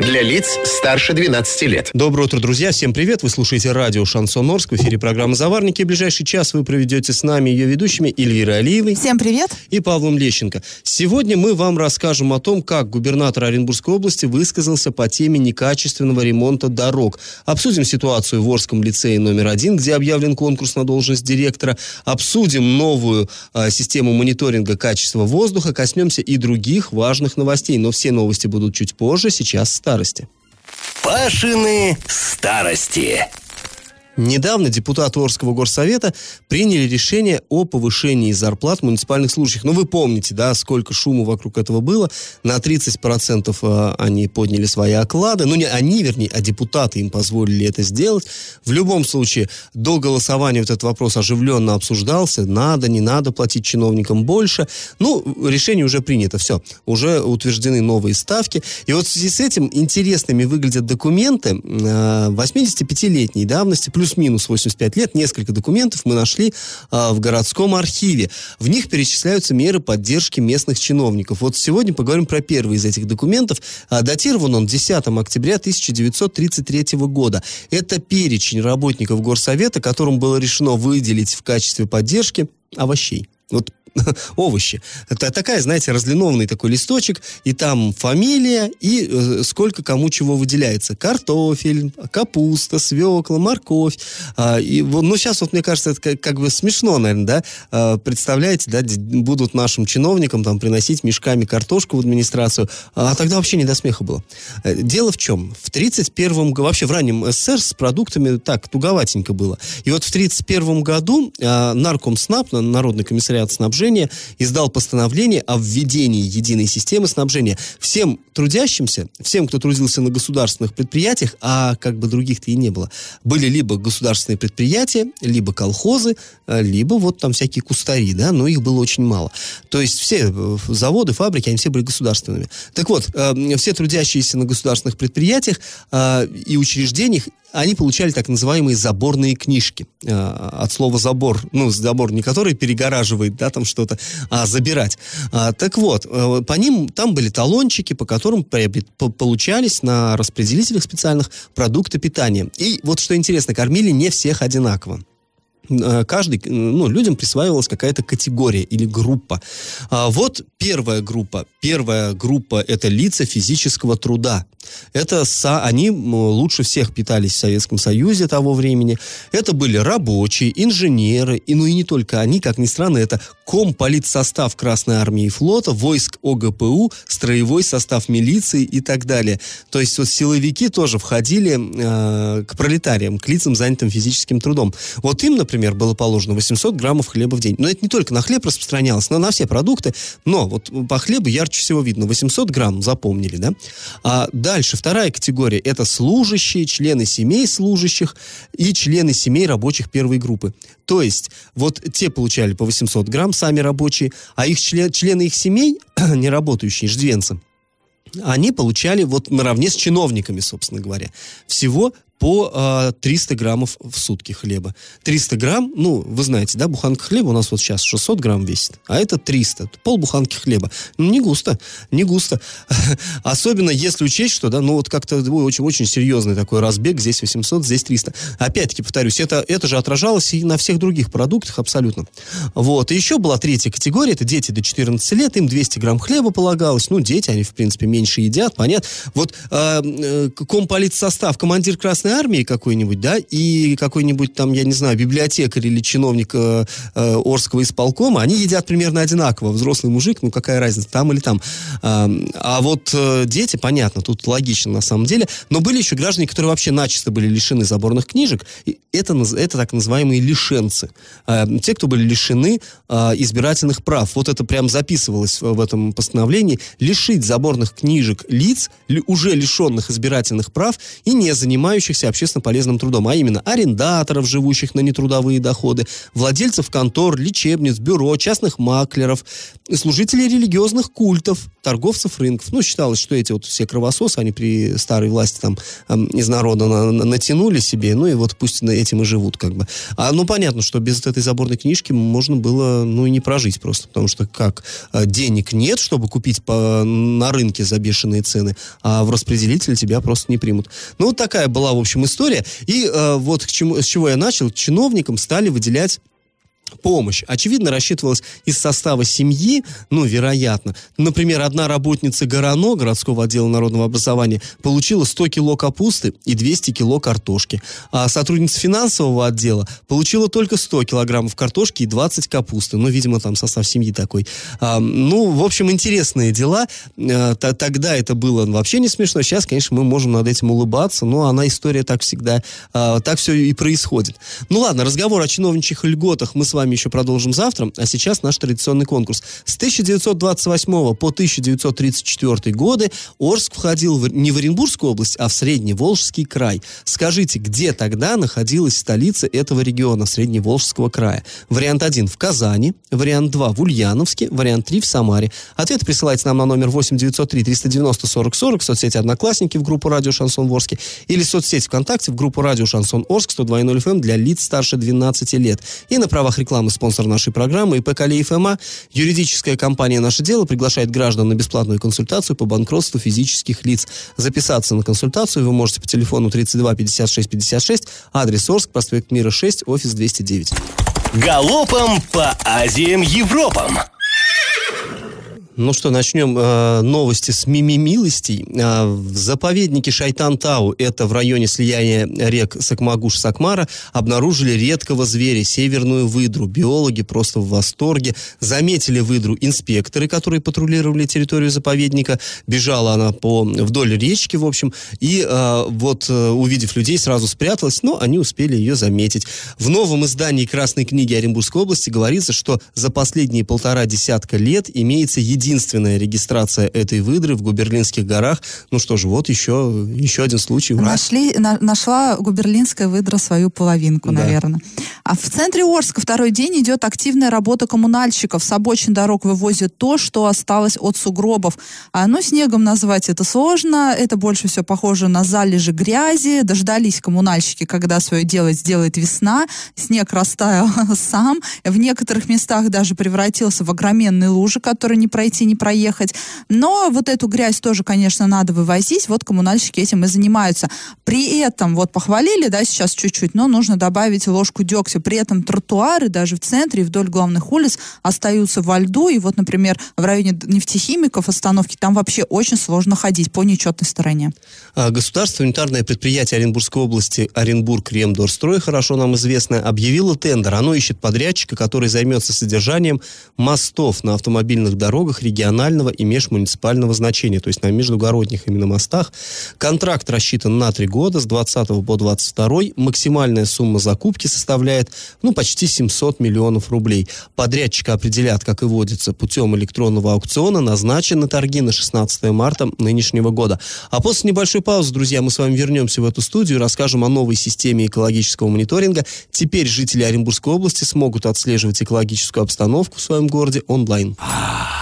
Для лиц старше 12 лет. Доброе утро, друзья. Всем привет. Вы слушаете радио «Шансон Орск». В эфире программа «Заварники». ближайший час вы проведете с нами ее ведущими Эльвирой Алиевой. Всем привет. И Павлом Лещенко. Сегодня мы вам расскажем о том, как губернатор Оренбургской области высказался по теме некачественного ремонта дорог. Обсудим ситуацию в Орском лицее номер один, где объявлен конкурс на должность директора. Обсудим новую э, систему мониторинга качества воздуха. Коснемся и других важных новостей. Но все новости будут чуть позже. Сейчас старости. Пашины старости. Недавно депутаты Орского горсовета приняли решение о повышении зарплат муниципальных служащих. Ну, вы помните, да, сколько шума вокруг этого было. На 30% э, они подняли свои оклады. Ну, не они, вернее, а депутаты им позволили это сделать. В любом случае, до голосования вот этот вопрос оживленно обсуждался. Надо, не надо платить чиновникам больше. Ну, решение уже принято, все. Уже утверждены новые ставки. И вот в связи с этим интересными выглядят документы 85-летней э, давности, плюс плюс-минус 85 лет, несколько документов мы нашли а, в городском архиве. В них перечисляются меры поддержки местных чиновников. Вот сегодня поговорим про первый из этих документов. А, датирован он 10 октября 1933 года. Это перечень работников горсовета, которым было решено выделить в качестве поддержки овощей. Вот овощи. Это такая, знаете, разлинованный такой листочек, и там фамилия, и э, сколько кому чего выделяется. Картофель, капуста, свекла, морковь. А, и, ну, сейчас вот, мне кажется, это как, как бы смешно, наверное, да? А, представляете, да, будут нашим чиновникам там приносить мешками картошку в администрацию, а тогда вообще не до смеха было. Э, дело в чем? В 31-м, вообще в раннем СССР с продуктами так туговатенько было. И вот в 31 году а, Наркомснаб, Народный комиссариат снабжения, снабжения издал постановление о введении единой системы снабжения. Всем трудящимся, всем, кто трудился на государственных предприятиях, а как бы других-то и не было, были либо государственные предприятия, либо колхозы, э, либо вот там всякие кустари, да, но их было очень мало. То есть все э, заводы, фабрики, они все были государственными. Так вот, э, все трудящиеся на государственных предприятиях и учреждениях они получали так называемые заборные книжки. От слова забор, ну, забор не который перегораживает, да, там что-то, а забирать. А, так вот, э, по ним там были талончики, по которым получались на распределителях специальных продукты питания. И вот что интересно, кормили не всех одинаково. Э, каждый, ну, людям присваивалась какая-то категория или группа. А вот первая группа. Первая группа – это лица физического труда. Это со, они лучше всех питались в Советском Союзе того времени. Это были рабочие, инженеры, и, ну и не только они, как ни странно, это комполитсостав Красной Армии и флота, войск ОГПУ, строевой состав милиции и так далее. То есть вот силовики тоже входили э, к пролетариям, к лицам, занятым физическим трудом. Вот им, например, было положено 800 граммов хлеба в день. Но это не только на хлеб распространялось, но на все продукты. Но вот по хлебу ярче всего видно. 800 грамм, запомнили, да? А дальше, вторая категория, это служащие, члены семей служащих и члены семей рабочих первой группы. То есть, вот те получали по 800 грамм, сами рабочие, а их член, члены их семей, не работающие, ждвенцы, они получали вот наравне с чиновниками, собственно говоря, всего по э, 300 граммов в сутки хлеба. 300 грамм, ну, вы знаете, да, буханка хлеба у нас вот сейчас 600 грамм весит, а это 300, пол буханки хлеба. Ну, не густо, не густо. Особенно если учесть, что, да, ну, вот как-то очень-очень серьезный такой разбег, здесь 800, здесь 300. Опять-таки, повторюсь, это, это же отражалось и на всех других продуктах абсолютно. Вот, и еще была третья категория, это дети до 14 лет, им 200 грамм хлеба полагалось, ну, дети, они, в принципе, меньше едят, понятно. Вот э, э, комполит состав, командир Красной Красной Армии какой-нибудь, да, и какой-нибудь там, я не знаю, библиотекарь или чиновник э, э, Орского исполкома, они едят примерно одинаково. Взрослый мужик, ну какая разница, там или там. А, а вот э, дети, понятно, тут логично на самом деле. Но были еще граждане, которые вообще начисто были лишены заборных книжек. И это, это так называемые лишенцы. А, те, кто были лишены а, избирательных прав. Вот это прям записывалось в этом постановлении. Лишить заборных книжек лиц, ли, уже лишенных избирательных прав и не занимающихся занимающихся общественно полезным трудом, а именно арендаторов, живущих на нетрудовые доходы, владельцев контор, лечебниц, бюро, частных маклеров, служителей религиозных культов, торговцев рынков. Ну, считалось, что эти вот все кровососы, они при старой власти там из народа на, на, натянули себе, ну и вот пусть на этим и живут как бы. А, ну, понятно, что без этой заборной книжки можно было, ну, и не прожить просто, потому что как а, денег нет, чтобы купить по, на рынке за бешеные цены, а в распределитель тебя просто не примут. Ну, вот такая была, в общем, история. И а, вот к чему, с чего я начал, чиновникам стали выделять помощь. Очевидно, рассчитывалась из состава семьи, ну, вероятно. Например, одна работница ГОРАНО, городского отдела народного образования, получила 100 кило капусты и 200 кило картошки. А сотрудница финансового отдела получила только 100 килограммов картошки и 20 капусты. Ну, видимо, там состав семьи такой. А, ну, в общем, интересные дела. А, тогда это было вообще не смешно. Сейчас, конечно, мы можем над этим улыбаться, но она история так всегда, а, так все и происходит. Ну, ладно, разговор о чиновничьих льготах мы с вами вами еще продолжим завтра, а сейчас наш традиционный конкурс. С 1928 по 1934 годы Орск входил в, не в Оренбургскую область, а в Средневолжский край. Скажите, где тогда находилась столица этого региона, Средневолжского края? Вариант 1 в Казани, вариант 2 в Ульяновске, вариант 3 в Самаре. Ответ присылайте нам на номер 8 903 390 40 40 в соцсети «Одноклассники» в группу «Радио Шансон Ворске» или в соцсети ВКонтакте в группу «Радио Шансон Орск» 102.0 FM для лиц старше 12 лет. И на правах рекламы рекламы спонсор нашей программы ИП Калеев МА. Юридическая компания «Наше дело» приглашает граждан на бесплатную консультацию по банкротству физических лиц. Записаться на консультацию вы можете по телефону 32 56 56, адрес Орск, проспект Мира 6, офис 209. Галопом по Азиям Европам! Ну что, начнем э, новости с мимимилостей. Э, в заповеднике Шайтан-Тау, это в районе слияния рек Сакмагуш-Сакмара, обнаружили редкого зверя, северную выдру. Биологи просто в восторге. Заметили выдру инспекторы, которые патрулировали территорию заповедника. Бежала она по, вдоль речки, в общем. И э, вот, э, увидев людей, сразу спряталась, но они успели ее заметить. В новом издании Красной книги Оренбургской области говорится, что за последние полтора десятка лет имеется единственный единственная регистрация этой выдры в Губерлинских горах. Ну что же, вот еще, еще один случай. Ура. Нашли, на, нашла губерлинская выдра свою половинку, да. наверное. А в центре Орска второй день идет активная работа коммунальщиков. С обочин дорог вывозят то, что осталось от сугробов. А, ну, снегом назвать это сложно. Это больше все похоже на залежи грязи. Дождались коммунальщики, когда свое дело сделает весна. Снег растаял сам. В некоторых местах даже превратился в огроменные лужи, которые не пройти не проехать. Но вот эту грязь тоже, конечно, надо вывозить. Вот коммунальщики этим и занимаются. При этом, вот похвалили, да, сейчас чуть-чуть, но нужно добавить ложку дегтя. При этом тротуары даже в центре и вдоль главных улиц остаются во льду. И вот, например, в районе нефтехимиков остановки там вообще очень сложно ходить по нечетной стороне. А, государственное унитарное предприятие Оренбургской области Оренбург Ремдорстрой, хорошо нам известно, объявило тендер. Оно ищет подрядчика, который займется содержанием мостов на автомобильных дорогах регионального и межмуниципального значения, то есть на междугородних именно мостах. Контракт рассчитан на три года, с 20 по 22. Максимальная сумма закупки составляет, ну, почти 700 миллионов рублей. Подрядчика определят, как и водится, путем электронного аукциона, назначены торги на 16 марта нынешнего года. А после небольшой паузы, друзья, мы с вами вернемся в эту студию и расскажем о новой системе экологического мониторинга. Теперь жители Оренбургской области смогут отслеживать экологическую обстановку в своем городе онлайн.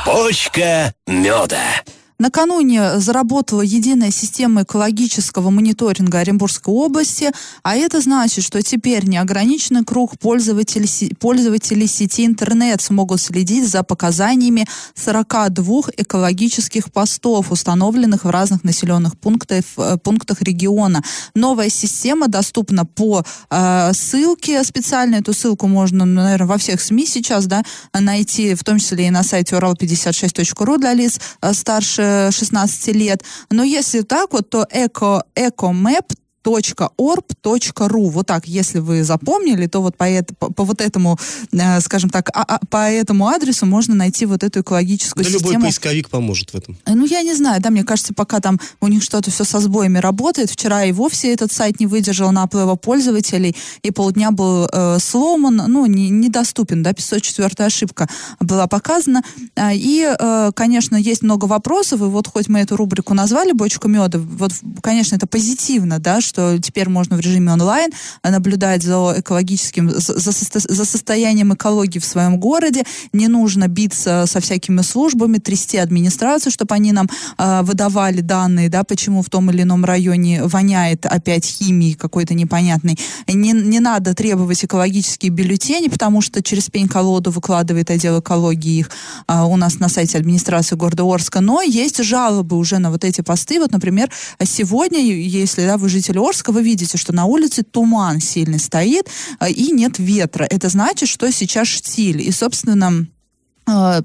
Почка меда. Накануне заработала единая система экологического мониторинга Оренбургской области, а это значит, что теперь неограниченный круг пользователей, пользователей сети интернет смогут следить за показаниями 42 экологических постов, установленных в разных населенных пунктах, э, пунктах региона. Новая система доступна по э, ссылке специальной. Эту ссылку можно, наверное, во всех СМИ сейчас да, найти, в том числе и на сайте урал56.ру для лиц э, старше 16 лет. Но если так вот, то эко, экомэп org.ru. Вот так, если вы запомнили, то вот по, это, по, по вот этому, э, скажем так, а, а, по этому адресу можно найти вот эту экологическую да систему. любой поисковик поможет в этом. Э, ну, я не знаю, да, мне кажется, пока там у них что-то все со сбоями работает. Вчера и вовсе этот сайт не выдержал наплыва пользователей, и полдня был э, сломан, ну, не, недоступен, да, 504 ошибка была показана. А, и, э, конечно, есть много вопросов, и вот хоть мы эту рубрику назвали «Бочка меда», вот, конечно, это позитивно, да, что что теперь можно в режиме онлайн наблюдать за экологическим, за, за состоянием экологии в своем городе. Не нужно биться со всякими службами, трясти администрацию, чтобы они нам э, выдавали данные, да, почему в том или ином районе воняет опять химией какой-то непонятной. Не, не надо требовать экологические бюллетени, потому что через пень-колоду выкладывает отдел экологии их э, у нас на сайте администрации города Орска. Но есть жалобы уже на вот эти посты. Вот, например, сегодня, если да, вы житель Орска, вы видите, что на улице туман сильный стоит э, и нет ветра. Это значит, что сейчас штиль. И, собственно,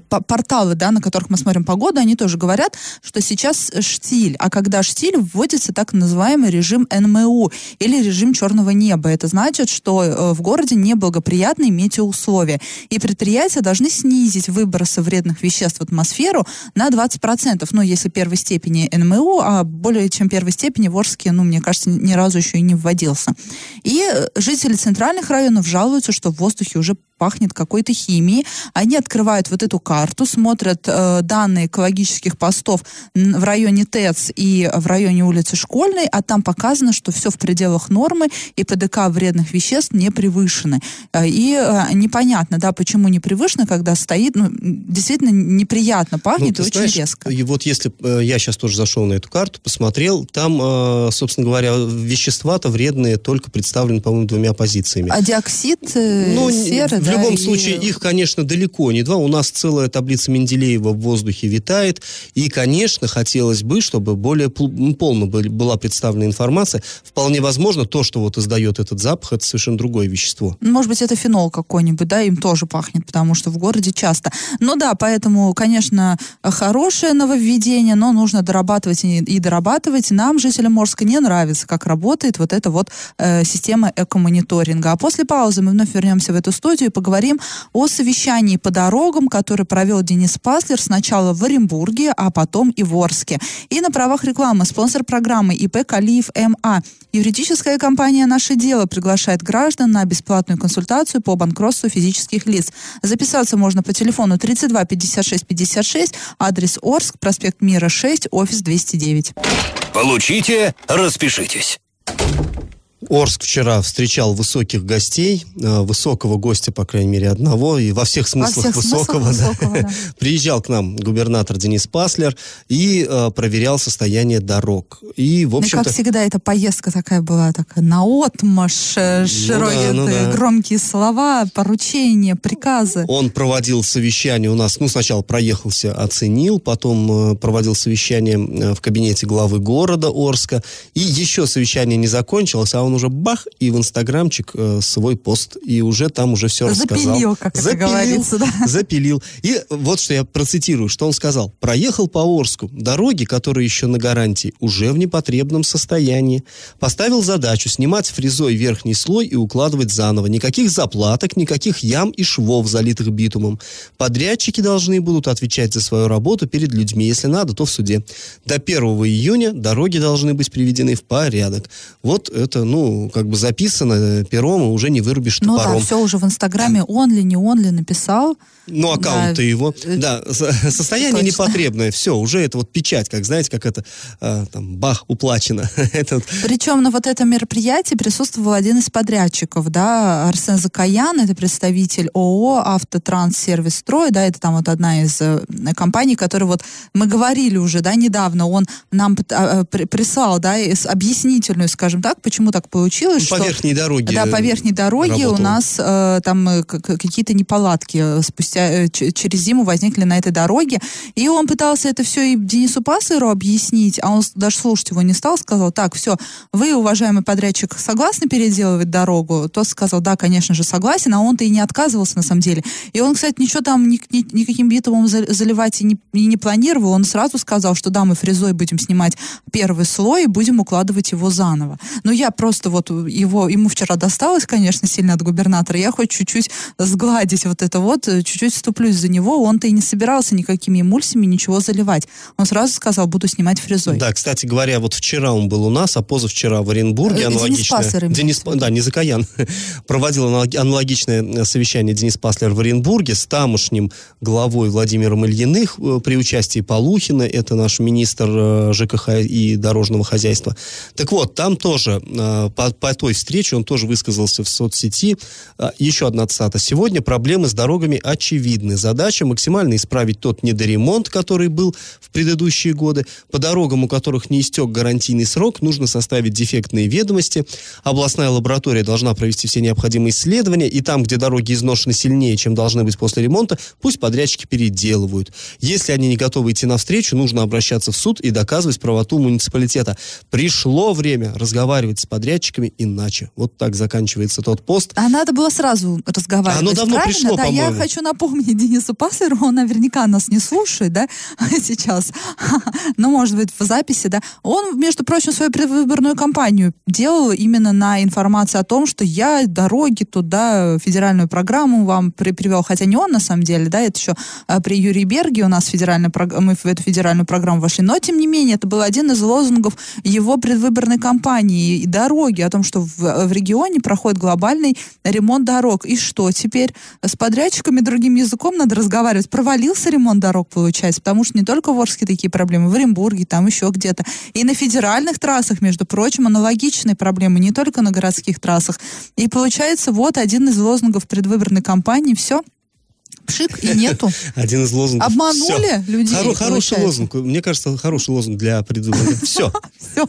порталы, да, на которых мы смотрим погоду, они тоже говорят, что сейчас штиль, а когда штиль вводится так называемый режим НМУ или режим черного неба. Это значит, что э, в городе неблагоприятные метеоусловия, и предприятия должны снизить выбросы вредных веществ в атмосферу на 20%, ну, если первой степени НМУ, а более чем первой степени в Орске, ну, мне кажется, ни разу еще и не вводился. И э, жители центральных районов жалуются, что в воздухе уже пахнет какой-то химией. Они открывают вот эту карту, смотрят э, данные экологических постов в районе ТЭЦ и в районе улицы Школьной, а там показано, что все в пределах нормы, и ПДК вредных веществ не превышены. Э, и э, непонятно, да, почему не превышено, когда стоит, ну, действительно неприятно пахнет ну, и очень резко. И вот если э, я сейчас тоже зашел на эту карту, посмотрел, там, э, собственно говоря, вещества-то вредные только представлены, по-моему, двумя позициями. А диоксид, э, ну, серы, в любом и... случае, их, конечно, далеко не два. У нас целая таблица Менделеева в воздухе витает. И, конечно, хотелось бы, чтобы более полно была представлена информация. Вполне возможно, то, что вот издает этот запах, это совершенно другое вещество. Может быть, это фенол какой-нибудь, да, им тоже пахнет, потому что в городе часто. Ну да, поэтому, конечно, хорошее нововведение, но нужно дорабатывать и, и дорабатывать. Нам, жителям Морска, не нравится, как работает вот эта вот э, система экомониторинга. А после паузы мы вновь вернемся в эту студию поговорим о совещании по дорогам, которое провел Денис Паслер сначала в Оренбурге, а потом и в Орске. И на правах рекламы спонсор программы ИП Калиев МА. Юридическая компания «Наше дело» приглашает граждан на бесплатную консультацию по банкротству физических лиц. Записаться можно по телефону 32 56 56, адрес Орск, проспект Мира 6, офис 209. Получите, распишитесь. Орск вчера встречал высоких гостей, э, высокого гостя, по крайней мере, одного, и во всех смыслах во всех высокого. Смыслах да. высокого да. Приезжал к нам губернатор Денис Паслер и э, проверял состояние дорог. И, в общем как всегда, эта поездка такая была, такая наотмашь, э, широкие, ну, да, ну, да. громкие слова, поручения, приказы. Он проводил совещание у нас, ну, сначала проехался, оценил, потом э, проводил совещание э, в кабинете главы города Орска, и еще совещание не закончилось, а он уже бах, и в инстаграмчик э, свой пост, и уже там уже все рассказал. Запилил, как запилил, это говорится, да. Запилил. И вот что я процитирую, что он сказал. Проехал по Орску. Дороги, которые еще на гарантии, уже в непотребном состоянии. Поставил задачу снимать фрезой верхний слой и укладывать заново. Никаких заплаток, никаких ям и швов, залитых битумом. Подрядчики должны будут отвечать за свою работу перед людьми. Если надо, то в суде. До 1 июня дороги должны быть приведены в порядок. Вот это, ну, как бы записано пером, и уже не вырубишь ну, топором. Ну да, все уже в Инстаграме, он ли, не он ли написал. Ну, аккаунт да, его. Э, да, состояние точно. непотребное, все, уже это вот печать, как, знаете, как это, э, там, бах, уплачено. это вот. Причем на вот этом мероприятии присутствовал один из подрядчиков, да, Арсен Закаян, это представитель ООО «Автотранссервис Строй», да, это там вот одна из э, компаний, которая вот, мы говорили уже, да, недавно, он нам э, прислал, да, объяснительную, скажем так, почему так получилось, по что... верхней дороге. Да, по верхней дороге работал. у нас э, там э, какие-то неполадки э, спустя э, через зиму возникли на этой дороге. И он пытался это все и Денису Пассеру объяснить, а он даже слушать его не стал, сказал, так, все, вы, уважаемый подрядчик, согласны переделывать дорогу? Тот сказал, да, конечно же, согласен, а он-то и не отказывался на самом деле. И он, кстати, ничего там ни, ни, никаким битумом заливать и не, и не планировал. Он сразу сказал, что да, мы фрезой будем снимать первый слой и будем укладывать его заново. Но я просто вот его, ему вчера досталось, конечно, сильно от губернатора, я хоть чуть-чуть сгладить вот это вот, э, чуть-чуть вступлюсь за него, он-то и не собирался никакими эмульсиями ничего заливать. Он сразу сказал, буду снимать фрезой. Да, кстати говоря, вот вчера он был у нас, а позавчера в Оренбурге Э, Денис аналогичное... Паслер Денис, в виду. да, не Закаян. Проводил аналог- аналогичное совещание Денис Паслер в Оренбурге с тамошним главой Владимиром Ильиных э, при участии Полухина, это наш министр э, ЖКХ и дорожного хозяйства. Так вот, там тоже э, по, по той встрече он тоже высказался в соцсети. Еще одна цитата. Сегодня проблемы с дорогами очевидны. Задача максимально исправить тот недоремонт, который был в предыдущие годы. По дорогам, у которых не истек гарантийный срок, нужно составить дефектные ведомости. Областная лаборатория должна провести все необходимые исследования. И там, где дороги изношены сильнее, чем должны быть после ремонта, пусть подрядчики переделывают. Если они не готовы идти навстречу, нужно обращаться в суд и доказывать правоту муниципалитета. Пришло время разговаривать с подрядчиками иначе. Вот так заканчивается тот пост. А надо было сразу разговаривать. Оно давно правильно? пришло, да, я по-моему. хочу напомнить Денису Паслеру, он наверняка нас не слушает, да, сейчас. Ну, может быть, в записи, да. Он, между прочим, свою предвыборную кампанию делал именно на информации о том, что я дороги туда, федеральную программу вам при- привел. Хотя не он, на самом деле, да, это еще а, при Юрии Берге у нас федеральная прог- мы в эту федеральную программу вошли. Но, тем не менее, это был один из лозунгов его предвыборной кампании и дороги, о том, что в, в регионе проходит глобальный ремонт дорог. И что теперь? С подрядчиками другим языком надо разговаривать. Провалился ремонт дорог, получается, потому что не только в Орске такие проблемы, в Оренбурге, там еще где-то. И на федеральных трассах, между прочим, аналогичные проблемы, не только на городских трассах. И получается, вот один из лозунгов предвыборной кампании. Все, пшик и нету. Один из лозунгов. Обманули Всё. людей, Хоро- хороший лозунг. Мне кажется, хороший лозунг для предвыборных. Все. Все,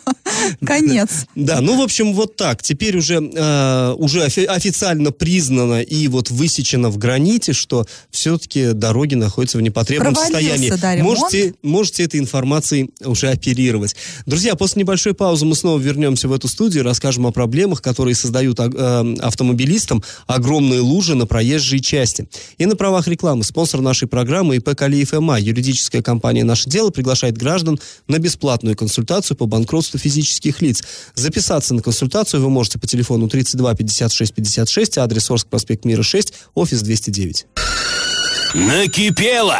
конец. Да, ну, в общем, вот так. Теперь уже, э, уже офи- официально признано и вот высечено в граните, что все-таки дороги находятся в непотребном Провалился, состоянии. да, ремонт. можете, можете этой информацией уже оперировать. Друзья, после небольшой паузы мы снова вернемся в эту студию, расскажем о проблемах, которые создают а, э, автомобилистам огромные лужи на проезжей части. И на правах рекламы спонсор нашей программы ИП Калиев МА, юридическая компания «Наше дело» приглашает граждан на бесплатную консультацию по банкротству физических лиц. Записаться на консультацию вы можете по телефону 32 56 56, адрес Орск, проспект Мира 6, офис 209. Накипело!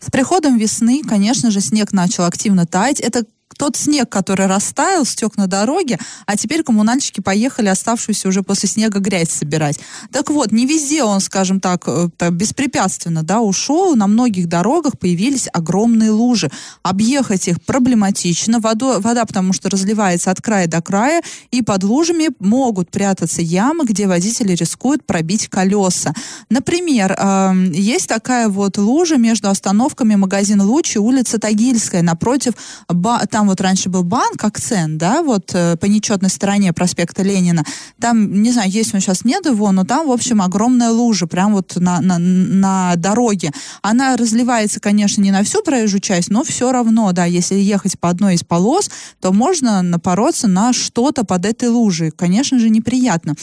С приходом весны, конечно же, снег начал активно таять. Это тот снег, который растаял, стек на дороге, а теперь коммунальщики поехали оставшуюся уже после снега грязь собирать. Так вот, не везде он, скажем так, э, так беспрепятственно да, ушел. На многих дорогах появились огромные лужи. Объехать их проблематично. Водо- вода, потому что разливается от края до края, и под лужами могут прятаться ямы, где водители рискуют пробить колеса. Например, эм, есть такая вот лужа между остановками магазин «Луч» и улица Тагильская, напротив, ба- там вот раньше был банк «Акцент», да, вот э, по нечетной стороне проспекта Ленина. Там, не знаю, есть он сейчас, нет его, но там, в общем, огромная лужа, прям вот на, на, на дороге. Она разливается, конечно, не на всю проезжую часть, но все равно, да, если ехать по одной из полос, то можно напороться на что-то под этой лужей. Конечно же, неприятно.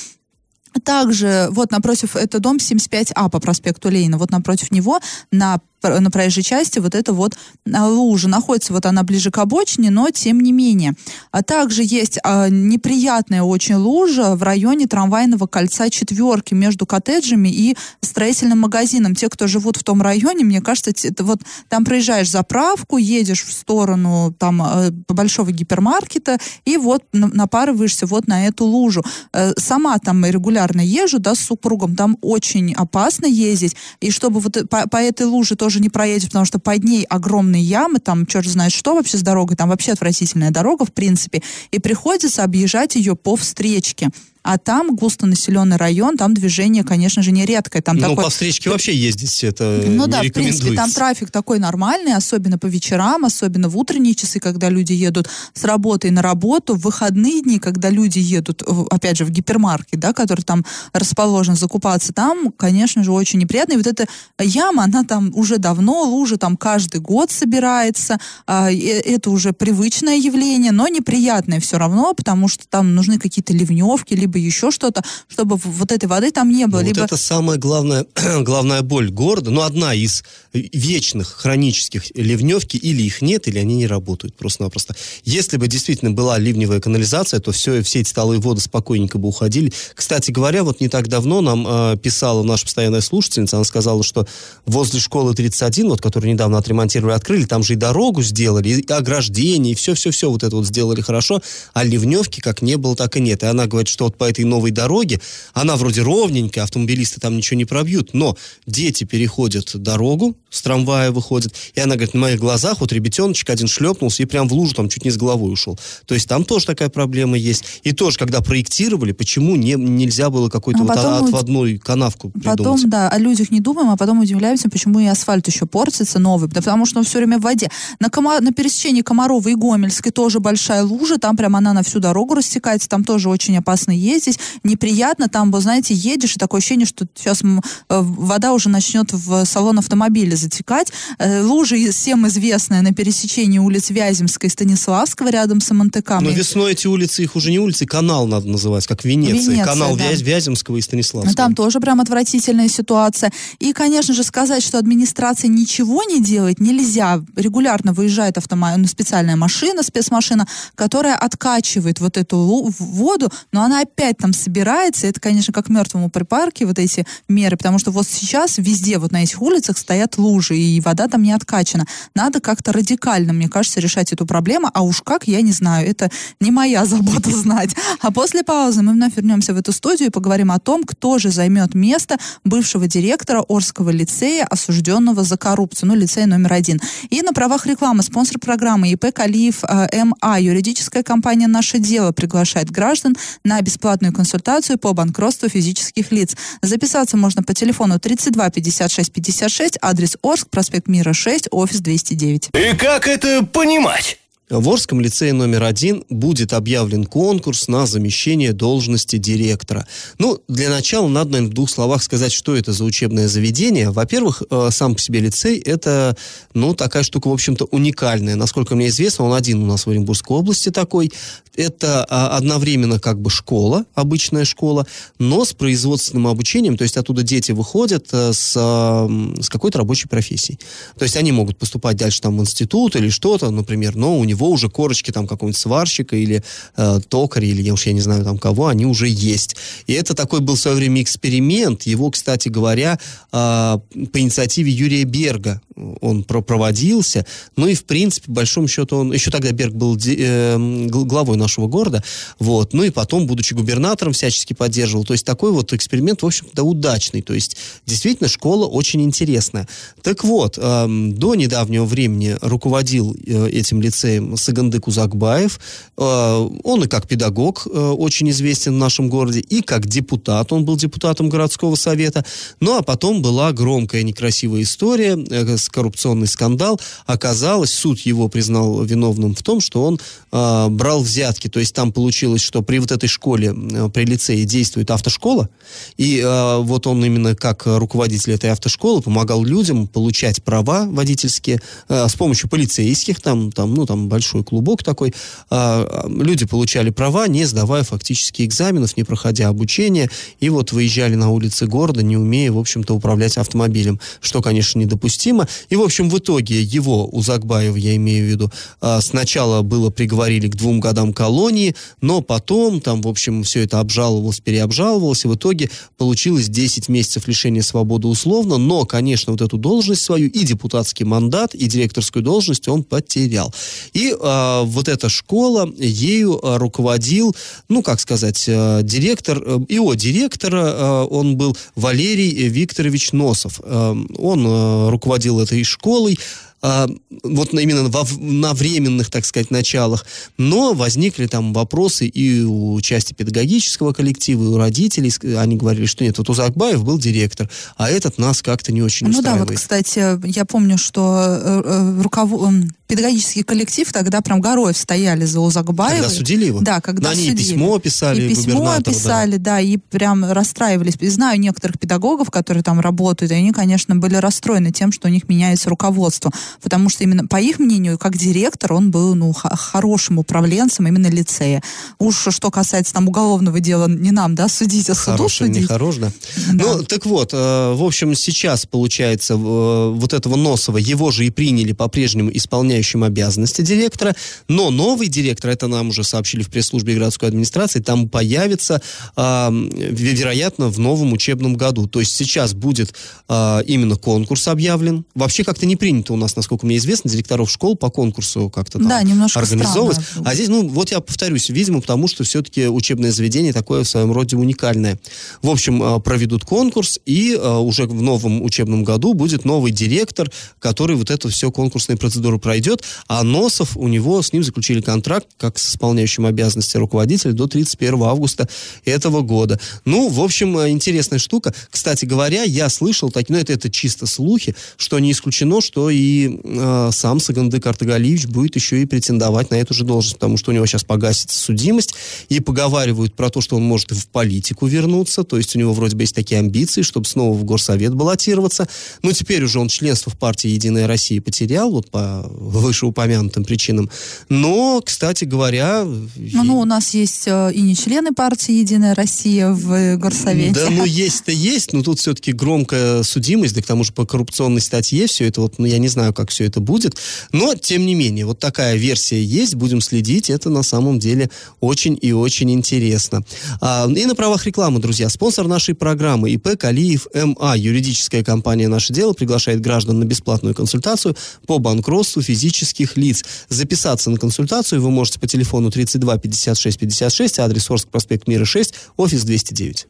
Также вот напротив, это дом 75А по проспекту Ленина, вот напротив него на на проезжей части вот эта вот а, лужа. Находится вот она ближе к обочине, но тем не менее. А также есть а, неприятная очень лужа в районе трамвайного кольца четверки между коттеджами и строительным магазином. Те, кто живут в том районе, мне кажется, это вот там проезжаешь заправку, едешь в сторону там э, большого гипермаркета и вот на- напарываешься вот на эту лужу. Э, Сама там регулярно езжу, да, с супругом, там очень опасно ездить, и чтобы вот э- по, по этой луже тоже не проедешь, потому что под ней огромные ямы, там черт знает что вообще с дорогой, там вообще отвратительная дорога, в принципе, и приходится объезжать ее по встречке. А там густонаселенный район, там движение, конечно же, нередкое. Там Ну, такой по встречке вообще ездить это ну не да, в принципе, там трафик такой нормальный, особенно по вечерам, особенно в утренние часы, когда люди едут с работы на работу, в выходные дни, когда люди едут, опять же, в гипермаркет, да, который там расположен, закупаться, там, конечно же, очень неприятно. И вот эта яма, она там уже давно, лужа там каждый год собирается, а, и это уже привычное явление, но неприятное все равно, потому что там нужны какие-то ливневки, либо либо еще что-то, чтобы вот этой воды там не было. Ну, либо... Вот это самая главная, главная боль города, ну, одна из вечных хронических ливневки, или их нет, или они не работают просто-напросто. Если бы действительно была ливневая канализация, то все, все эти талые воды спокойненько бы уходили. Кстати говоря, вот не так давно нам э, писала наша постоянная слушательница, она сказала, что возле школы 31, вот, которую недавно отремонтировали, открыли, там же и дорогу сделали, и ограждение, и все-все-все вот это вот сделали хорошо, а ливневки как не было, так и нет. И она говорит, что вот по этой новой дороге, она вроде ровненькая, автомобилисты там ничего не пробьют, но дети переходят дорогу, с трамвая выходят, и она говорит, на моих глазах вот ребятеночек один шлепнулся и прям в лужу там чуть не с головой ушел. То есть там тоже такая проблема есть. И тоже, когда проектировали, почему не, нельзя было какой-то А вот потом отводной канавку придумать? Потом, да, о людях не думаем, а потом удивляемся, почему и асфальт еще портится новый, да потому что он все время в воде. На, Кома... на пересечении Комарова и Гомельской тоже большая лужа, там прям она на всю дорогу растекается, там тоже очень опасно ездить, неприятно, там, вы знаете, едешь, и такое ощущение, что сейчас э, вода уже начнет в салон автомобиля затекать. Э, Лужа и- всем известная на пересечении улиц Вяземской и Станиславского рядом с МНТК. Но весной эти улицы, их уже не улицы, канал надо называть, как в Венеции. Венеция, канал да. Вяземского и Станиславского. Ну, Там тоже прям отвратительная ситуация. И, конечно же, сказать, что администрация ничего не делает, нельзя. Регулярно выезжает автома... ну, специальная машина, спецмашина, которая откачивает вот эту воду, но она опять там собирается. Это, конечно, как мертвому припарке вот эти меры, потому что вот сейчас везде вот на этих улицах стоят лужи, и вода там не откачана. Надо как-то радикально, мне кажется, решать эту проблему, а уж как, я не знаю. Это не моя забота знать. А после паузы мы вновь вернемся в эту студию и поговорим о том, кто же займет место бывшего директора Орского лицея, осужденного за коррупцию, ну, лицей номер один. И на правах рекламы спонсор программы ИП Калиев э, МА, юридическая компания «Наше дело» приглашает граждан на бесплатную консультацию по банкротству физических лиц. Записаться можно по телефону 32 56 56, адрес Орск, проспект Мира 6, офис 209. И как это понимать? В Орском лицее номер один будет объявлен конкурс на замещение должности директора. Ну, для начала надо, наверное, в двух словах сказать, что это за учебное заведение. Во-первых, э, сам по себе лицей – это, ну, такая штука, в общем-то, уникальная. Насколько мне известно, он один у нас в Оренбургской области такой. Это а, одновременно как бы школа, обычная школа, но с производственным обучением, то есть оттуда дети выходят э, с, м, с какой-то рабочей профессией. То есть они могут поступать дальше там в институт или что-то, например, но у него уже корочки там какого-нибудь сварщика или э, токаря, или я уж я не знаю там кого, они уже есть. И это такой был в свое время эксперимент. Его, кстати говоря, а, по инициативе Юрия Берга он про- проводился. Ну и, в принципе, по большому счету, он... Еще тогда Берг был э, гл- главой нашего города. Вот. Ну и потом, будучи губернатором, всячески поддерживал. То есть такой вот эксперимент, в общем-то, удачный. То есть действительно школа очень интересная. Так вот, эм, до недавнего времени руководил э, этим лицеем Сагандык Узакбаев. Э, он и как педагог э, очень известен в нашем городе, и как депутат. Он был депутатом городского совета. Ну а потом была громкая некрасивая история, с- коррупционный скандал. Оказалось, суд его признал виновным в том, что он э, брал взятки. То есть там получилось, что при вот этой школе, э, при лицее действует автошкола, и э, вот он именно как руководитель этой автошколы помогал людям получать права водительские э, с помощью полицейских, там, там, ну, там большой клубок такой. А, люди получали права, не сдавая фактически экзаменов, не проходя обучение, и вот выезжали на улицы города, не умея, в общем-то, управлять автомобилем, что, конечно, недопустимо. И, в общем, в итоге его, Узакбаева, я имею в виду, а, сначала было приговорили к двум годам колонии, но потом, там, в общем, все это обжаловалось, переобжаловалось, и в итоге получилось 10 месяцев лишения свободы условно, но, конечно, вот эту должность свою и депутатский мандат, и директорскую должность он потерял. И а, вот эта школа, ею а, руководил, ну, как сказать, а, директор, э, ИО директора, а, он был Валерий Викторович Носов. А, он а, руководил этой школой, вот на- именно во, на временных, так сказать, началах. Но возникли там вопросы и у части педагогического коллектива, и у родителей. Они говорили, что нет, вот Узакбаев был директор, а этот нас как-то не очень Ну да, устраивает. вот, кстати, я помню, что э, э, руково- м, педагогический коллектив тогда прям горой стояли за Узакбаевой. Когда судили его? Да, когда Но они и судили. письмо писали и письмо губернатору, да. писали, да. и прям расстраивались. И знаю некоторых педагогов, которые там работают, и они, конечно, были расстроены тем, что у них меняется руководство. Потому что именно, по их мнению, как директор, он был, ну, хорошим управленцем именно лицея. Уж что касается там уголовного дела, не нам, да, судить, а суду Хороший, судить. Нехорош, да. да. Ну, так вот, э, в общем, сейчас, получается, э, вот этого Носова, его же и приняли по-прежнему исполняющим обязанности директора, но новый директор, это нам уже сообщили в пресс-службе городской администрации, там появится, э, вероятно, в новом учебном году. То есть сейчас будет э, именно конкурс объявлен. Вообще как-то не принято у нас, насколько мне известно, директоров школ по конкурсу как-то там да, немножко организовывать. Странно. А здесь, ну, вот я повторюсь, видимо, потому что все-таки учебное заведение такое в своем роде уникальное. В общем, э, проведут конкурс, и э, уже в новом учебном году будет новый директор, который вот эту все конкурсную процедуру пройдет, а Носов, у него, с ним заключили контракт, как с исполняющим обязанности руководителя, до 31 августа этого года. Ну, в общем, э, интересная штука. Кстати говоря, я слышал, так, ну, это, это чисто слухи, что не исключено, что и э, сам Сагандык Артагалиевич будет еще и претендовать на эту же должность, потому что у него сейчас погасится судимость, и поговаривают про то, что он может и в политику вернуться, то есть у него вроде бы есть такие амбиции, чтобы снова в горсовет баллотироваться. Ну, теперь уже он членство в партии «Единая Россия» потерял, вот по вышеупомянутым причинам. Но, кстати говоря... Ну, ну у нас есть э, и не члены партии «Единая Россия» в горсовете. Да, ну, есть-то есть, но тут все-таки громкая судимость, да к тому же по коррупционной статье все это вот, ну, я не знаю, как все это будет. Но, тем не менее, вот такая версия есть, будем следить, это на самом деле очень и очень интересно. А, и на правах рекламы, друзья, спонсор нашей программы ИП Калиев МА, юридическая компания «Наше дело» приглашает граждан на бесплатную консультацию по банкротству физических лиц. Записаться на консультацию вы можете по телефону 32 56 56, адрес Орск, проспект Мира 6, офис 209.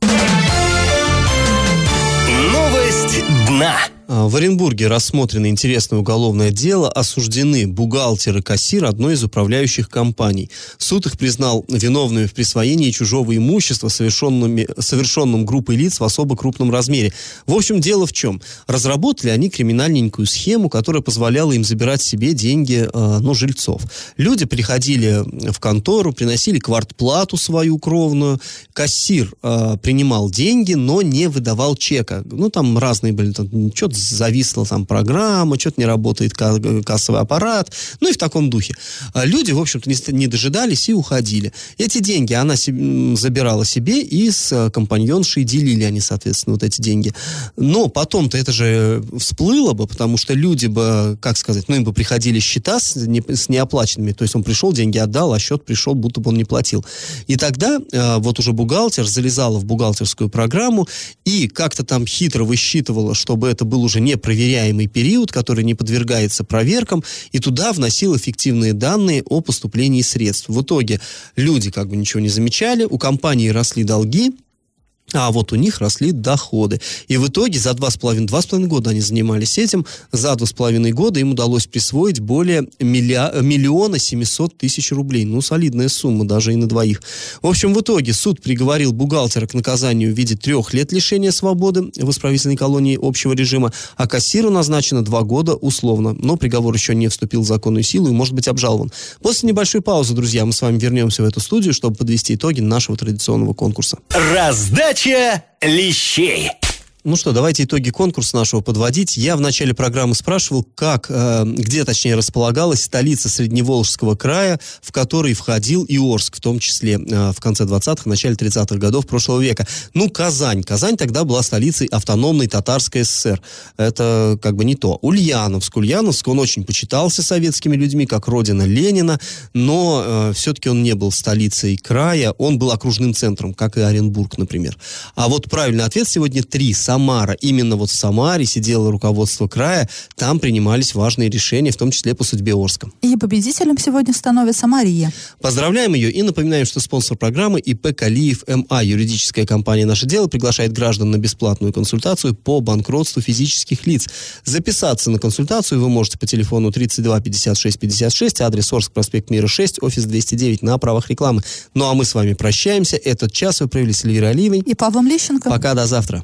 Новость дна. А, в Оренбурге рассмотрено интересное уголовное дело. Осуждены бухгалтер и кассир одной из управляющих компаний. Суд их признал виновными в присвоении чужого имущества, совершенными, совершенным группой лиц в особо крупном размере. В общем, дело в чем? Разработали они криминальненькую схему, которая позволяла им забирать себе деньги э, ну, жильцов. Люди приходили в контору, приносили квартплату свою кровную. Кассир э, принимал деньги, но не выдавал чека. Ну, там разные были, там, что-то зависла там программа, что-то не работает кассовый аппарат, ну и в таком духе. А люди, в общем-то, не, не дожидались и уходили. Эти деньги она себе, забирала себе и с э, компаньоншей делили они, соответственно, вот эти деньги. Но потом-то это же всплыло бы, потому что люди бы, как сказать, ну им бы приходили счета с, не, с неоплаченными, то есть он пришел, деньги отдал, а счет пришел, будто бы он не платил. И тогда э, вот уже бухгалтер залезала в бухгалтерскую программу и как-то там хитро высчитывала, чтобы это был уже непроверяемый период, который не подвергается проверкам, и туда вносил эффективные данные о поступлении средств. В итоге люди как бы ничего не замечали, у компании росли долги, а вот у них росли доходы. И в итоге за два с половиной, два с половиной года они занимались этим. За два с половиной года им удалось присвоить более миллиа, миллиона семисот тысяч рублей. Ну, солидная сумма даже и на двоих. В общем, в итоге суд приговорил бухгалтера к наказанию в виде трех лет лишения свободы в исправительной колонии общего режима, а кассиру назначено два года условно. Но приговор еще не вступил в законную силу и может быть обжалован. После небольшой паузы, друзья, мы с вами вернемся в эту студию, чтобы подвести итоги нашего традиционного конкурса. Раздача Передача лещей. Ну что, давайте итоги конкурса нашего подводить. Я в начале программы спрашивал, как, э, где, точнее, располагалась столица Средневолжского края, в который входил и Орск, в том числе э, в конце 20-х, начале 30-х годов прошлого века. Ну, Казань. Казань тогда была столицей автономной Татарской ССР. Это как бы не то. Ульяновск. Ульяновск, он очень почитался советскими людьми, как родина Ленина, но э, все-таки он не был столицей края, он был окружным центром, как и Оренбург, например. А вот правильный ответ сегодня три Самара. Именно вот в Самаре сидело руководство края, там принимались важные решения, в том числе по судьбе Орска. И победителем сегодня становится Мария. Поздравляем ее и напоминаем, что спонсор программы ИП Калиев МА, юридическая компания «Наше дело», приглашает граждан на бесплатную консультацию по банкротству физических лиц. Записаться на консультацию вы можете по телефону 32 56 56, адрес Орск, проспект Мира 6, офис 209 на правах рекламы. Ну а мы с вами прощаемся. Этот час вы провели с Эльвирой Алиевой. И Павлом Лещенко. Пока, до завтра.